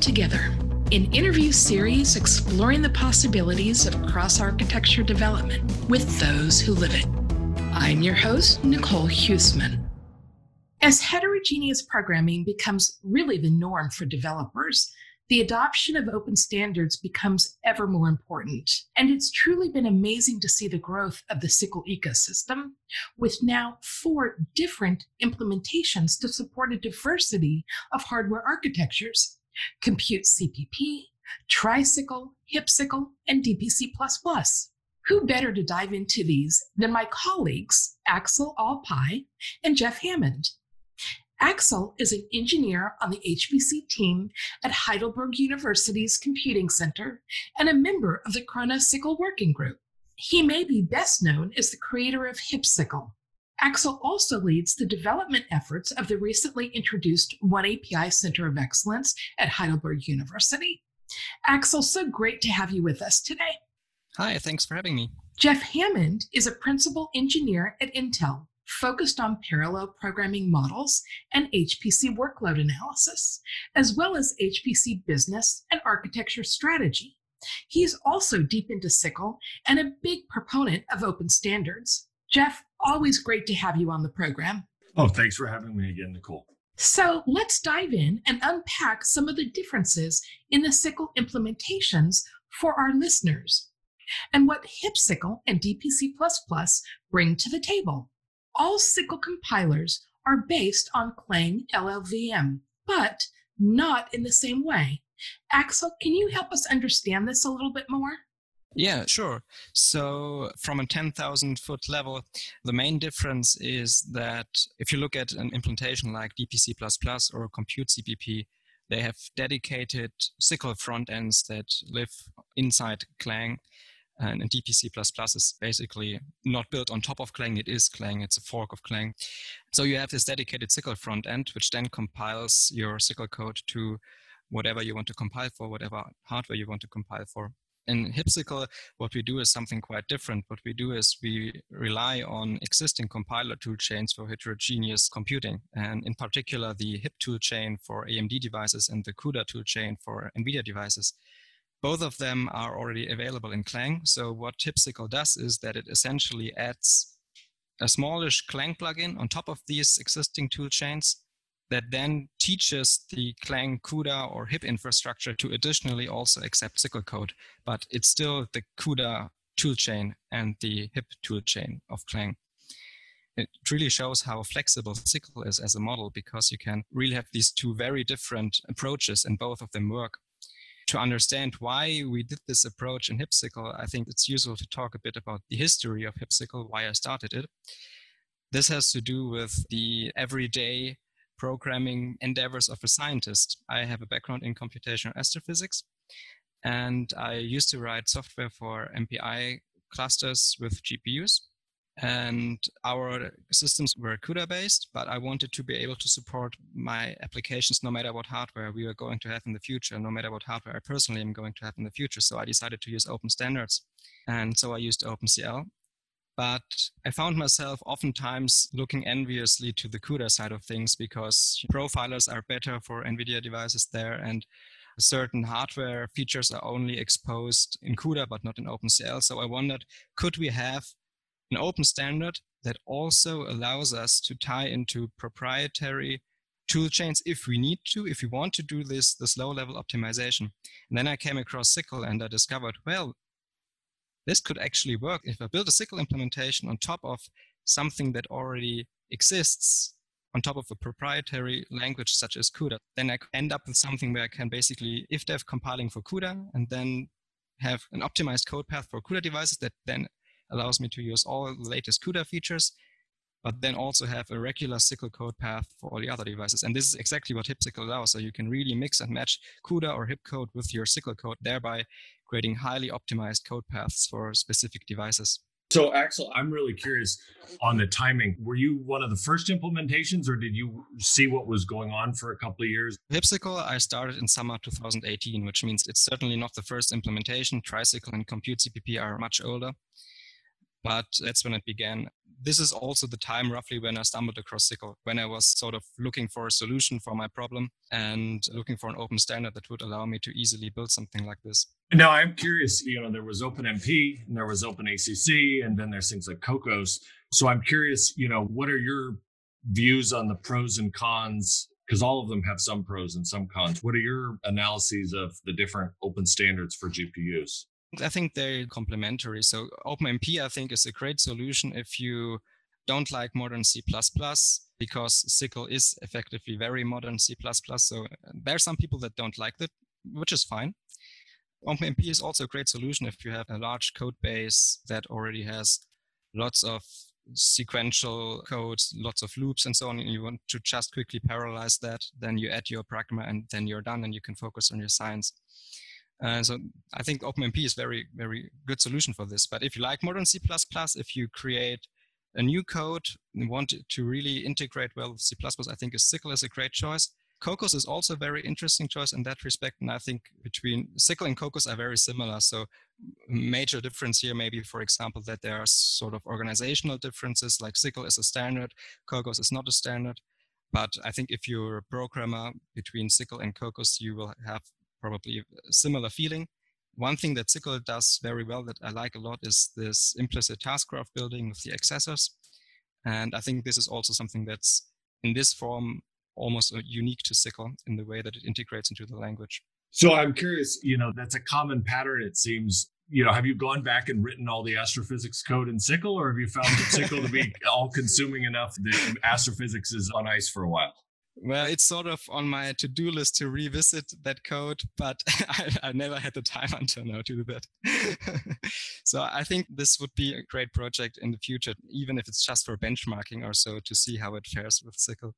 Together, an interview series exploring the possibilities of cross architecture development with those who live it. I'm your host, Nicole Huesman. As heterogeneous programming becomes really the norm for developers, the adoption of open standards becomes ever more important. And it's truly been amazing to see the growth of the SYCL ecosystem, with now four different implementations to support a diversity of hardware architectures Compute CPP, triSYCL, hipSYCL, and DPC. Who better to dive into these than my colleagues, Aksel Alpay and Jeff Hammond? Aksel is an engineer on the HPC team at Heidelberg University's Computing Center and a member of the Khronos SYCL Working Group. He may be best known as the creator of HipCycle. Aksel also leads the development efforts of the recently introduced One API Center of Excellence at Heidelberg University. Aksel, so great to have you with us today. Hi, thanks for having me. Jeff Hammond is a principal engineer at Intel focused on parallel programming models and HPC workload analysis, as well as HPC business and architecture strategy. He's also deep into SYCL and a big proponent of open standards. Jeff, always great to have you on the program. Oh, thanks for having me again, Nicole. So let's dive in and unpack some of the differences in the SYCL implementations for our listeners and what hipSYCL and DPC bring to the table all SYCL compilers are based on Clang LLVM, but not in the same way. Aksel, can you help us understand this a little bit more? Yeah, sure. So, from a 10,000 foot level, the main difference is that if you look at an implementation like DPC or ComputeCpp, they have dedicated SYCL front ends that live inside Clang and, DPC++ is basically not built on top of Clang. It is Clang. It's a fork of Clang. So you have this dedicated SYCL front end, which then compiles your SYCL code to whatever you want to compile for, whatever hardware you want to compile for. In hipSYCL, what we do is something quite different. What we do is we rely on existing compiler toolchains for heterogeneous computing, and in particular the HIP toolchain for AMD devices and the CUDA toolchain for NVIDIA devices. Both of them are already available in Clang. So what HipCycle does is that it essentially adds a smallish Clang plugin on top of these existing tool chains that then teaches the Clang CUDA or HIP infrastructure to additionally also accept SYCL code, but it's still the CUDA toolchain and the HIP toolchain of Clang. It really shows how flexible SYCL is as a model because you can really have these two very different approaches and both of them work to understand why we did this approach in hipSYCL, I think it's useful to talk a bit about the history of hipSYCL, why I started it. This has to do with the everyday programming endeavors of a scientist. I have a background in computational astrophysics, and I used to write software for MPI clusters with GPUs and our systems were CUDA based, but I wanted to be able to support my applications no matter what hardware we were going to have in the future, no matter what hardware I personally am going to have in the future. So I decided to use open standards. And so I used OpenCL. But I found myself oftentimes looking enviously to the CUDA side of things because profilers are better for NVIDIA devices there and certain hardware features are only exposed in CUDA but not in OpenCL. So I wondered, could we have an open standard that also allows us to tie into proprietary tool chains if we need to, if we want to do this, this low level optimization. And then I came across SYCL and I discovered, well, this could actually work. If I build a SYCL implementation on top of something that already exists, on top of a proprietary language such as CUDA, then I end up with something where I can basically ifdef compiling for CUDA and then have an optimized code path for CUDA devices that then allows me to use all the latest CUDA features, but then also have a regular SYCL code path for all the other devices. And this is exactly what hipSYCL allows. So you can really mix and match CUDA or HIP code with your SYCL code, thereby creating highly optimized code paths for specific devices. So, Aksel, I'm really curious on the timing. Were you one of the first implementations, or did you see what was going on for a couple of years? hipSYCL, I started in summer 2018, which means it's certainly not the first implementation. triSYCL and ComputeCpp are much older but that's when it began. This is also the time roughly when I stumbled across SYCL, when I was sort of looking for a solution for my problem and looking for an open standard that would allow me to easily build something like this. Now, I'm curious, you know, there was OpenMP and there was OpenACC, and then there's things like Kokkos. So I'm curious, you know, what are your views on the pros and cons? Because all of them have some pros and some cons. What are your analyses of the different open standards for GPUs? I think they're complementary. So OpenMP, I think, is a great solution if you don't like modern C++ because SYCL is effectively very modern C++. So there are some people that don't like that, which is fine. OpenMP is also a great solution if you have a large code base that already has lots of sequential code, lots of loops and so on, and you want to just quickly parallelize that, then you add your pragma and then you're done and you can focus on your science. Uh, so I think OpenMP is very, very good solution for this. But if you like modern C++, if you create a new code and want to really integrate well with C++, I think a SYCL is a great choice. Kokkos is also a very interesting choice in that respect. And I think between SYCL and Kokkos are very similar. So major difference here maybe, for example, that there are sort of organizational differences, like SYCL is a standard, Kokkos is not a standard. But I think if you're a programmer between SYCL and Kokkos, you will have probably a similar feeling. One thing that SYCL does very well that I like a lot is this implicit task graph building with the accessors. And I think this is also something that's in this form almost uh, unique to SYCL in the way that it integrates into the language. So I'm curious, you know, that's a common pattern, it seems. You know, have you gone back and written all the astrophysics code in SYCL, or have you found SYCL to be all consuming enough that astrophysics is on ice for a while? Well, it's sort of on my to-do list to revisit that code, but I, I never had the time until now to do that. so I think this would be a great project in the future, even if it's just for benchmarking or so, to see how it fares with SYCL.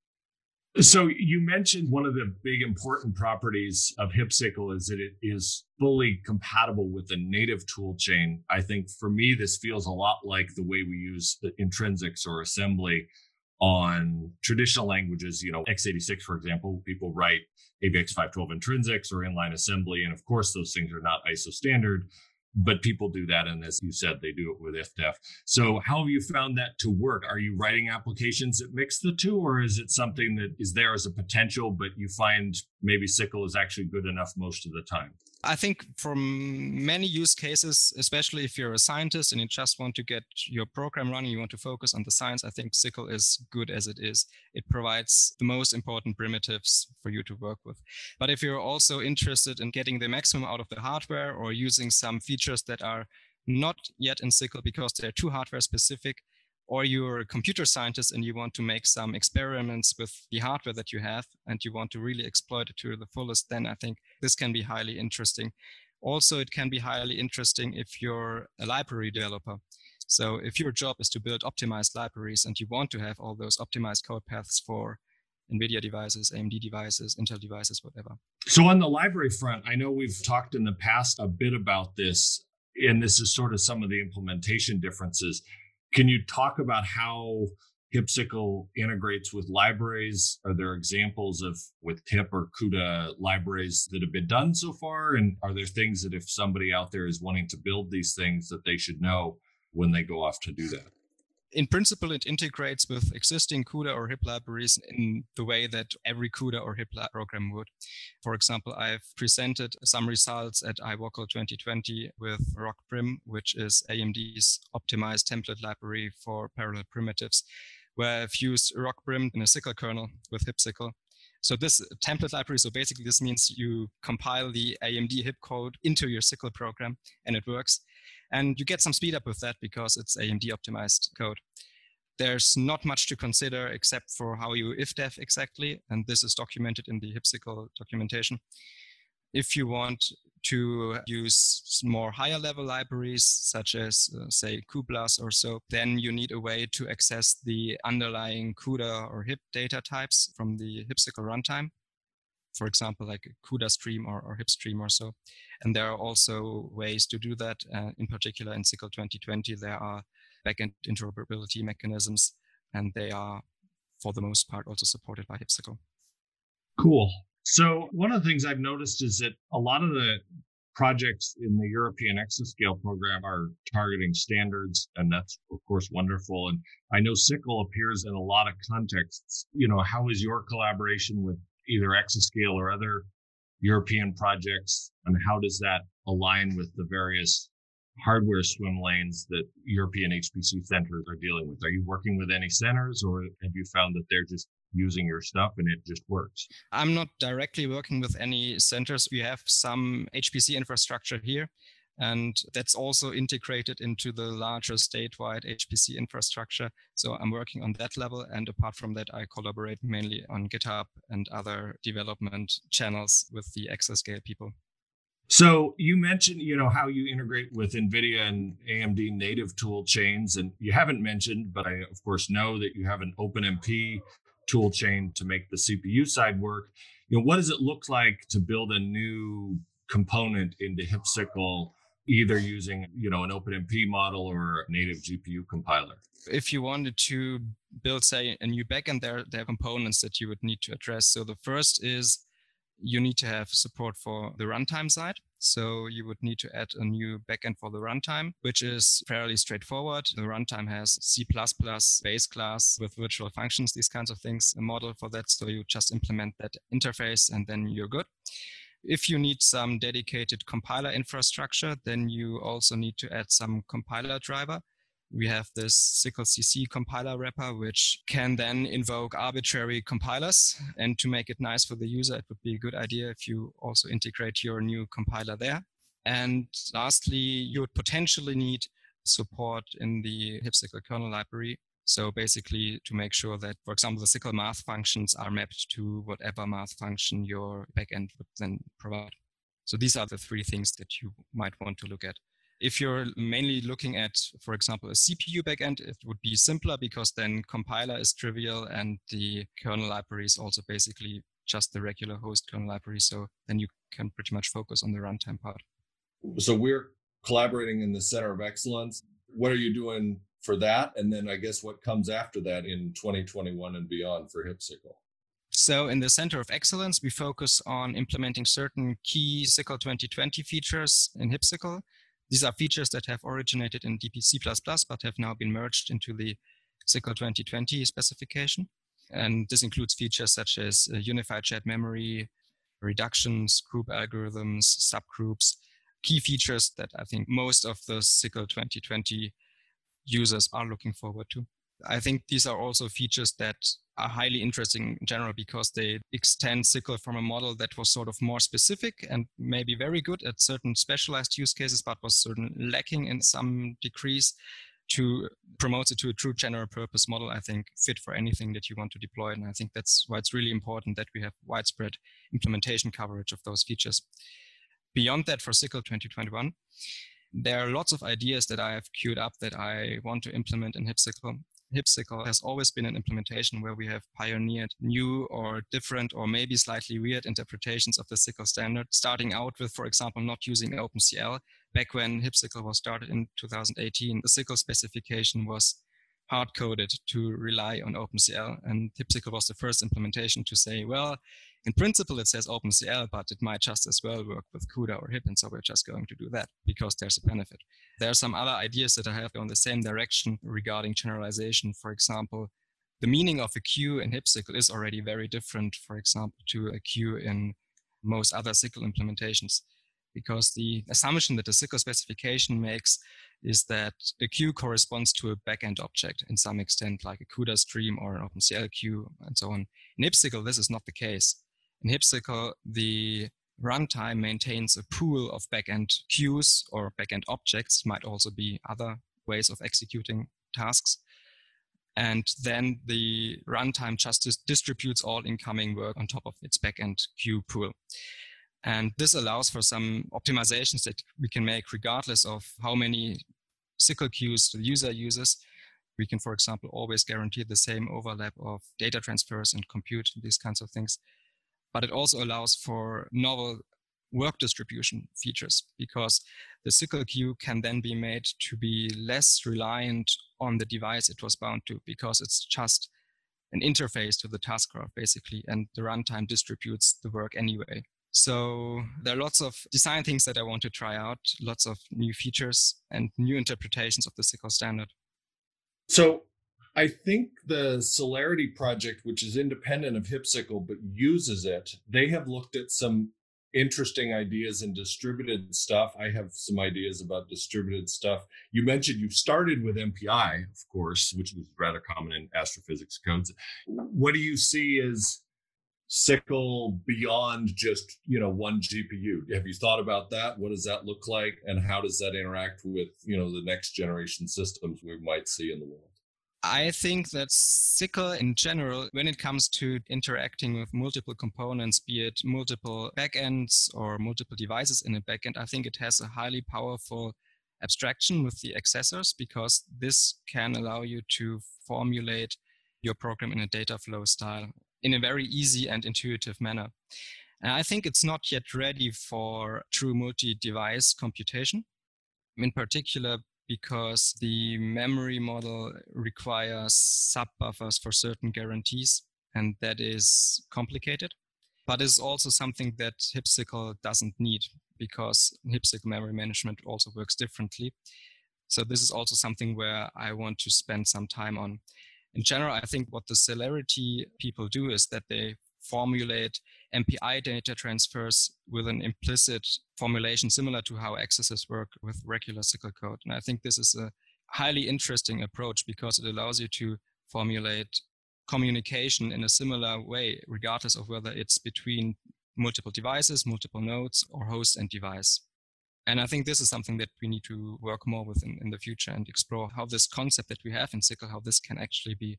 So you mentioned one of the big important properties of HipSYCL is that it is fully compatible with the native toolchain. I think for me, this feels a lot like the way we use the intrinsics or assembly on traditional languages, you know, x86, for example, people write AVX 512 intrinsics or inline assembly. And of course, those things are not ISO standard, but people do that. And as you said, they do it with IFDEF. So how have you found that to work? Are you writing applications that mix the two, or is it something that is there as a potential, but you find maybe SYCL is actually good enough most of the time? I think from many use cases, especially if you're a scientist and you just want to get your program running, you want to focus on the science, I think SYCL is good as it is. It provides the most important primitives for you to work with. But if you're also interested in getting the maximum out of the hardware or using some features that are not yet in SYCL because they're too hardware specific, or you're a computer scientist and you want to make some experiments with the hardware that you have and you want to really exploit it to the fullest, then I think this can be highly interesting. Also, it can be highly interesting if you're a library developer. So if your job is to build optimized libraries and you want to have all those optimized code paths for NVIDIA devices, AMD devices, Intel devices, whatever. So on the library front, I know we've talked in the past a bit about this, and this is sort of some of the implementation differences. Can you talk about how HipSYCL integrates with libraries? Are there examples of with HIP or CUDA libraries that have been done so far? And are there things that if somebody out there is wanting to build these things that they should know when they go off to do that? In principle, it integrates with existing CUDA or HIP libraries in the way that every CUDA or HIP program would. For example, I've presented some results at iWOCL 2020 with ROCprim, which is AMD's optimized template library for parallel primitives, where I've used ROCprim in a SYCL kernel with HipSYCL. So this template library, so basically this means you compile the AMD HIP code into your SYCL program and it works. And you get some speed up with that because it's AMD optimized code. There's not much to consider except for how you if ifdef exactly, and this is documented in the HipSYCL documentation. If you want to use more higher level libraries, such as, uh, say, cuBLAS or so, then you need a way to access the underlying CUDA or HIP data types from the HipSYCL runtime for example, like CUDA stream or, or HIP stream or so. And there are also ways to do that. Uh, in particular, in SYCL 2020, there are backend interoperability mechanisms, and they are, for the most part, also supported by HipSYCL. Cool. So one of the things I've noticed is that a lot of the projects in the European Exascale program are targeting standards, and that's of course wonderful. And I know SYCL appears in a lot of contexts. You know, how is your collaboration with either Exascale or other European projects, and how does that align with the various hardware swim lanes that European HPC centers are dealing with? Are you working with any centers, or have you found that they're just using your stuff and it just works? I'm not directly working with any centers. We have some HPC infrastructure here. And that's also integrated into the larger statewide HPC infrastructure. So I'm working on that level. And apart from that, I collaborate mainly on GitHub and other development channels with the Exascale people. So you mentioned, you know, how you integrate with NVIDIA and AMD native tool chains, and you haven't mentioned, but I of course know that you have an OpenMP tool chain to make the CPU side work. You know, what does it look like to build a new component into HIPSYCL, either using, you know, an OpenMP model or native GPU compiler? If you wanted to build, say, a new backend, there, there are components that you would need to address. So the first is you need to have support for the runtime side. So you would need to add a new backend for the runtime, which is fairly straightforward. The runtime has C++ base class with virtual functions, these kinds of things, a model for that. So you just implement that interface and then you're good. If you need some dedicated compiler infrastructure, then you also need to add some compiler driver we have this SYCL-CC compiler wrapper, which can then invoke arbitrary compilers. And to make it nice for the user, it would be a good idea if you also integrate your new compiler there. And lastly, you would potentially need support in the HIPSYCL kernel library. So basically to make sure that, for example, the SYCL math functions are mapped to whatever math function your backend would then provide. So these are the three things that you might want to look at. If you're mainly looking at, for example, a CPU backend, it would be simpler because then compiler is trivial and the kernel library is also basically just the regular host kernel library. So then you can pretty much focus on the runtime part. So we're collaborating in the Center of Excellence. What are you doing for that? And then I guess what comes after that in 2021 and beyond for HIPSYCL? So in the Center of Excellence, we focus on implementing certain key SYCL 2020 features in HIPSYCL. These are features that have originated in DPC++, but have now been merged into the SYCL 2020 specification. And this includes features such as uh, unified shared memory, reductions, group algorithms, subgroups, key features that I think most of the SYCL 2020 users are looking forward to. I think these are also features that are highly interesting in general because they extend SYCL from a model that was sort of more specific and maybe very good at certain specialized use cases, but was certain lacking in some degrees to promote it to a true general purpose model, I think fit for anything that you want to deploy. And I think that's why it's really important that we have widespread implementation coverage of those features. Beyond that, for SYCL 2021, there are lots of ideas that I have queued up that I want to implement in HIPSYCL. HIPSYCL has always been an implementation where we have pioneered new or different or maybe slightly weird interpretations of the SYCL standard, starting out with, for example, not using OpenCL. Back when HIPSYCL was started in 2018, the SYCL specification was hard coded to rely on OpenCL. And HIPSYCL was the first implementation to say, well, in principle, it says OpenCL, but it might just as well work with CUDA or HIP. And so we're just going to do that because there's a benefit. There are some other ideas that I have on the same direction regarding generalization. For example, the meaning of a queue in HIPSYCL is already very different, for example, to a queue in most other SYCL implementations because the assumption that the SYCL specification makes is that a queue corresponds to a backend object in some extent, like a CUDA stream or an OpenCL queue and so on. In HIPSYCL, this is not the case. In HIPSYCL, the runtime maintains a pool of backend queues or backend objects, might also be other ways of executing tasks. And then the runtime just distributes all incoming work on top of its backend queue pool. And this allows for some optimizations that we can make regardless of how many SYCL queues the user uses. We can, for example, always guarantee the same overlap of data transfers and compute, these kinds of things. But it also allows for novel work distribution features because the SYCL queue can then be made to be less reliant on the device it was bound to because it's just an interface to the task graph basically and the runtime distributes the work anyway So there are lots of design things that I want to try out, lots of new features and new interpretations of the SYCL standard. So I think the Celerity project, which is independent of HipSYCL but uses it, they have looked at some interesting ideas in distributed stuff. I have some ideas about distributed stuff. You mentioned you started with MPI, of course, which was rather common in astrophysics codes. What do you see as SYCL beyond just you know one GPU? Have you thought about that? What does that look like, and how does that interact with you know the next generation systems we might see in the world? I think that SYCL in general, when it comes to interacting with multiple components, be it multiple backends or multiple devices in a backend, I think it has a highly powerful abstraction with the accessors because this can allow you to formulate your program in a data flow style in a very easy and intuitive manner. And I think it's not yet ready for true multi device computation. In particular, because the memory model requires sub-buffers for certain guarantees, and that is complicated. But it's also something that HipSYCL doesn't need because HipSYCL memory management also works differently. So this is also something where I want to spend some time on. In general, I think what the Celerity people do is that they formulate MPI data transfers with an implicit formulation similar to how accesses work with regular SYCL code. And I think this is a highly interesting approach because it allows you to formulate communication in a similar way, regardless of whether it's between multiple devices, multiple nodes, or host and device. And I think this is something that we need to work more with in, in the future and explore how this concept that we have in SYCL, how this can actually be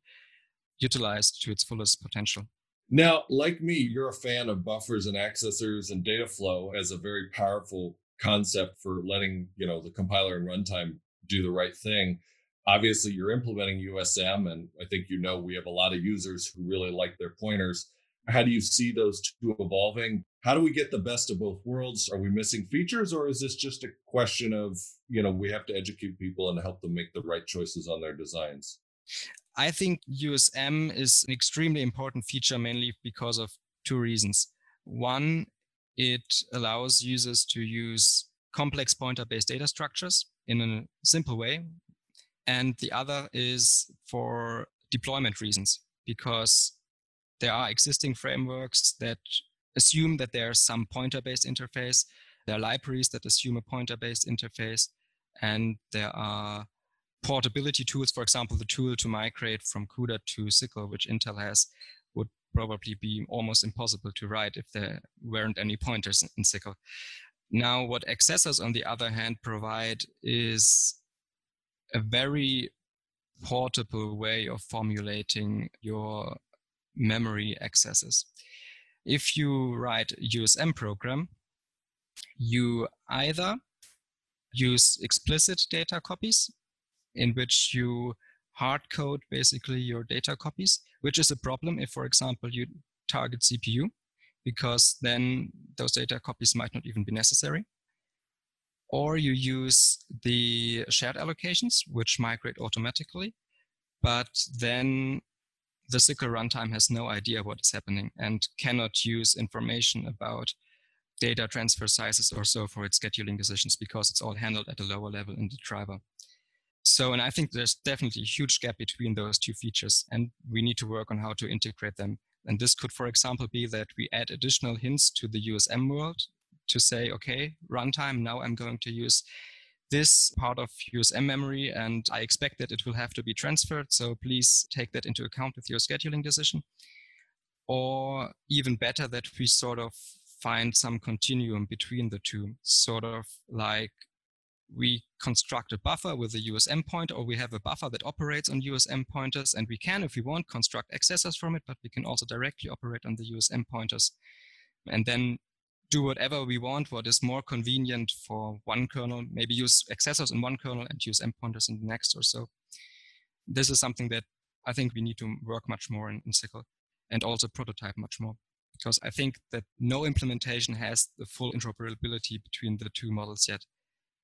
utilized to its fullest potential. Now, like me, you're a fan of buffers and accessors and data flow as a very powerful concept for letting, you know, the compiler and runtime do the right thing. Obviously, you're implementing USM, and I think you know we have a lot of users who really like their pointers. How do you see those two evolving? How do we get the best of both worlds? Are we missing features, or is this just a question of, you know, we have to educate people and help them make the right choices on their designs? I think USM is an extremely important feature mainly because of two reasons. One, it allows users to use complex pointer based data structures in a simple way. And the other is for deployment reasons, because there are existing frameworks that assume that there's some pointer based interface. There are libraries that assume a pointer based interface. And there are portability tools, for example, the tool to migrate from CUDA to SYCL, which Intel has, would probably be almost impossible to write if there weren't any pointers in SYCL. Now, what accessors, on the other hand, provide is a very portable way of formulating your memory accesses. If you write USM program, you either use explicit data copies in which you hard code basically your data copies, which is a problem if, for example, you target CPU, because then those data copies might not even be necessary. Or you use the shared allocations, which migrate automatically, but then the SYCL runtime has no idea what is happening and cannot use information about data transfer sizes or so for its scheduling decisions because it's all handled at a lower level in the driver. So, and I think there's definitely a huge gap between those two features, and we need to work on how to integrate them. And this could, for example, be that we add additional hints to the USM world to say, okay, runtime, now I'm going to use this part of USM memory, and I expect that it will have to be transferred. So please take that into account with your scheduling decision. Or even better, that we sort of find some continuum between the two, sort of like we construct a buffer with a USM pointer, or we have a buffer that operates on USM pointers, and we can, if we want, construct accessors from it, but we can also directly operate on the USM pointers, and then do whatever we want, what is more convenient for one kernel, maybe use accessors in one kernel and use M pointers in the next or so. This is something that I think we need to work much more in, in SYCL and also prototype much more because I think that no implementation has the full interoperability between the two models yet.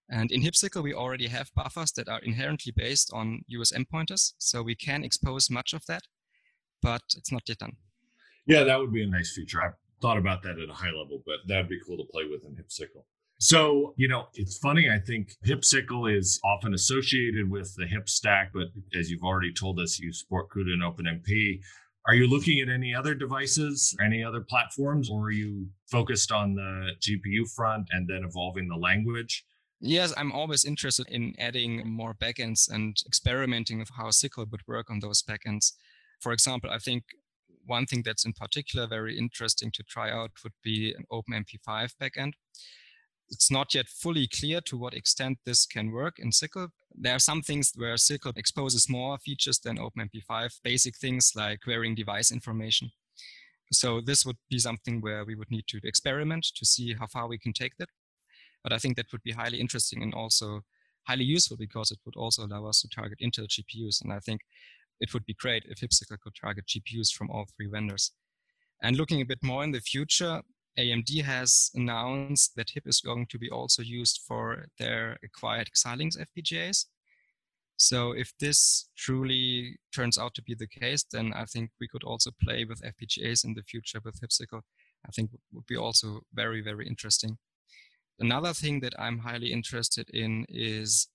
And in HipSYCL, we already have buffers that are inherently based on USM pointers. So we can expose much of that, but it's not yet done. Yeah, that would be a nice feature. Thought about that at a high level, but that'd be cool to play with in hipSYCL. So, you know, it's funny. I think hipSYCL is often associated with the hip stack, but as you've already told us, you support CUDA and OpenMP. Are you looking at any other devices, any other platforms, or are you focused on the GPU front and then evolving the language? Yes, I'm always interested in adding more backends and experimenting with how SYCL would work on those backends. For example, I think one thing that's in particular very interesting to try out would be an OpenMP5 backend. It's not yet fully clear to what extent this can work in SYCL. There are some things where SYCL exposes more features than OpenMP5, basic things like querying device information. So this would be something where we would need to experiment to see how far we can take that. But I think that would be highly interesting and also highly useful because it would also allow us to target Intel GPUs. And I think it would be great if hipSYCL could target GPUs from all three vendors. And looking a bit more in the future, AMD has announced that HIP is going to be also used for their acquired Xilinx FPGAs. So if this truly turns out to be the case, then I think we could also play with FPGAs in the future with hipSYCL. I think would be also very, very interesting. Another thing that I'm highly interested in is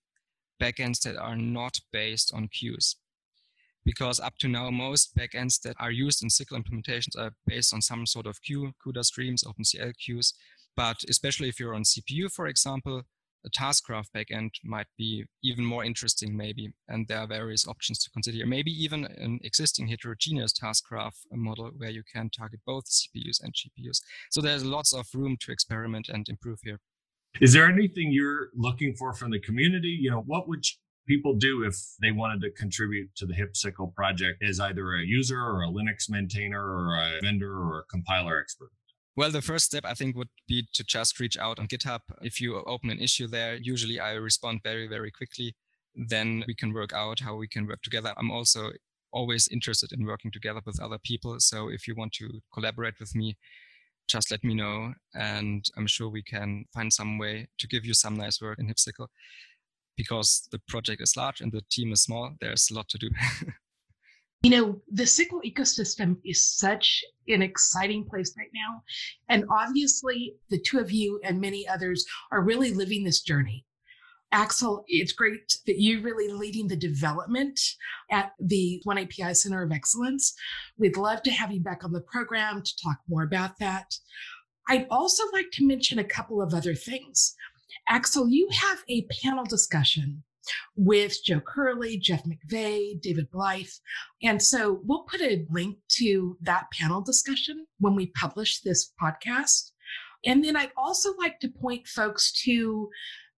backends that are not based on queues because up to now, most backends that are used in SYCL implementations are based on some sort of queue, CUDA streams, OpenCL queues. But especially if you're on CPU, for example, a task graph backend might be even more interesting, maybe. And there are various options to consider. Maybe even an existing heterogeneous task graph model where you can target both CPUs and GPUs. So there's lots of room to experiment and improve here. Is there anything you're looking for from the community? You know, what would people do if they wanted to contribute to the hipSYCL project as either a user or a Linux maintainer or a vendor or a compiler expert? Well, the first step I think would be to just reach out on GitHub. If you open an issue there, usually I respond very, very quickly. Then we can work out how we can work together. I'm also always interested in working together with other people. So if you want to collaborate with me, just let me know. And I'm sure we can find some way to give you some nice work in hipSYCL because the project is large and the team is small, there's a lot to do. you know, the SYCL ecosystem is such an exciting place right now. And obviously, the two of you and many others are really living this journey. Aksel, it's great that you're really leading the development at the One API Center of Excellence. We'd love to have you back on the program to talk more about that. I'd also like to mention a couple of other things. Aksel, you have a panel discussion with Joe Curley, Jeff McVeigh, David Blythe. And so we'll put a link to that panel discussion when we publish this podcast. And then I'd also like to point folks to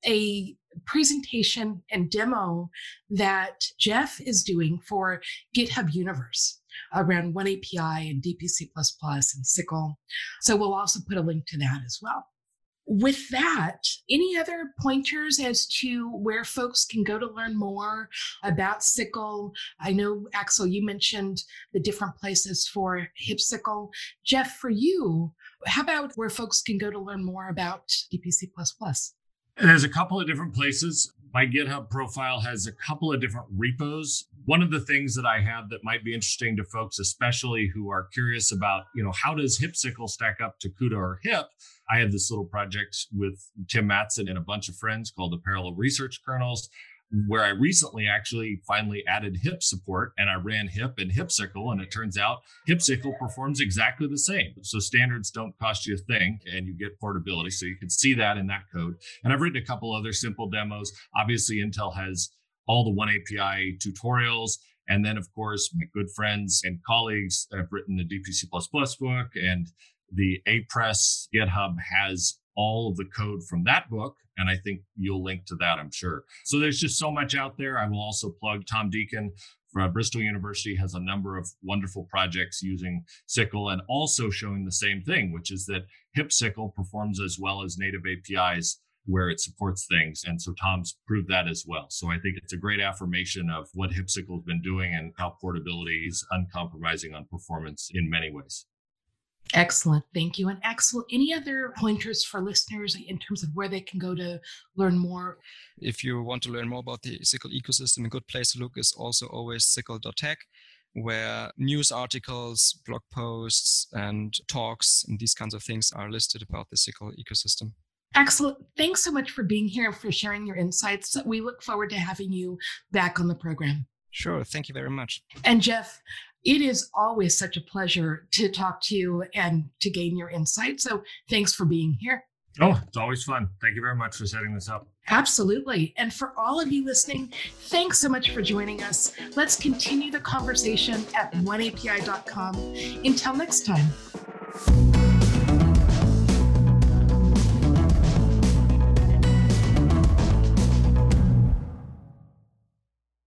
a presentation and demo that Jeff is doing for GitHub Universe around One API and DPC and SYCL. So we'll also put a link to that as well. With that, any other pointers as to where folks can go to learn more about SYCL? I know, Aksel, you mentioned the different places for hipSYCL. Jeff, for you, how about where folks can go to learn more about DPC? There's a couple of different places. My GitHub profile has a couple of different repos. One of the things that I have that might be interesting to folks, especially who are curious about, you know, how does hipSYCL stack up to CUDA or HIP? I have this little project with Tim Mattson and a bunch of friends called the Parallel Research Kernels, where I recently actually finally added HIP support and I ran HIP and hipSYCL, and it turns out hipSYCL performs exactly the same. So standards don't cost you a thing and you get portability. So you can see that in that code. And I've written a couple other simple demos. Obviously, Intel has all the One API tutorials. And then, of course, my good friends and colleagues have written the DPC book and the APress GitHub has all of the code from that book. And I think you'll link to that, I'm sure. So there's just so much out there. I will also plug Tom Deakin from Bristol University has a number of wonderful projects using SYCL and also showing the same thing, which is that hipSYCL performs as well as native APIs where it supports things. And so Tom's proved that as well. So I think it's a great affirmation of what hipSYCL has been doing and how portability is uncompromising on performance in many ways. Excellent. Thank you. And Aksel, any other pointers for listeners in terms of where they can go to learn more? If you want to learn more about the SYCL ecosystem, a good place to look is also always sycl.tech. where news articles, blog posts, and talks and these kinds of things are listed about the SYCL ecosystem. Excellent. Thanks so much for being here and for sharing your insights. We look forward to having you back on the program. Sure. Thank you very much. And Jeff, it is always such a pleasure to talk to you and to gain your insight. So thanks for being here. Oh, it's always fun. Thank you very much for setting this up. Absolutely. And for all of you listening, thanks so much for joining us. Let's continue the conversation at oneapi.com. Until next time.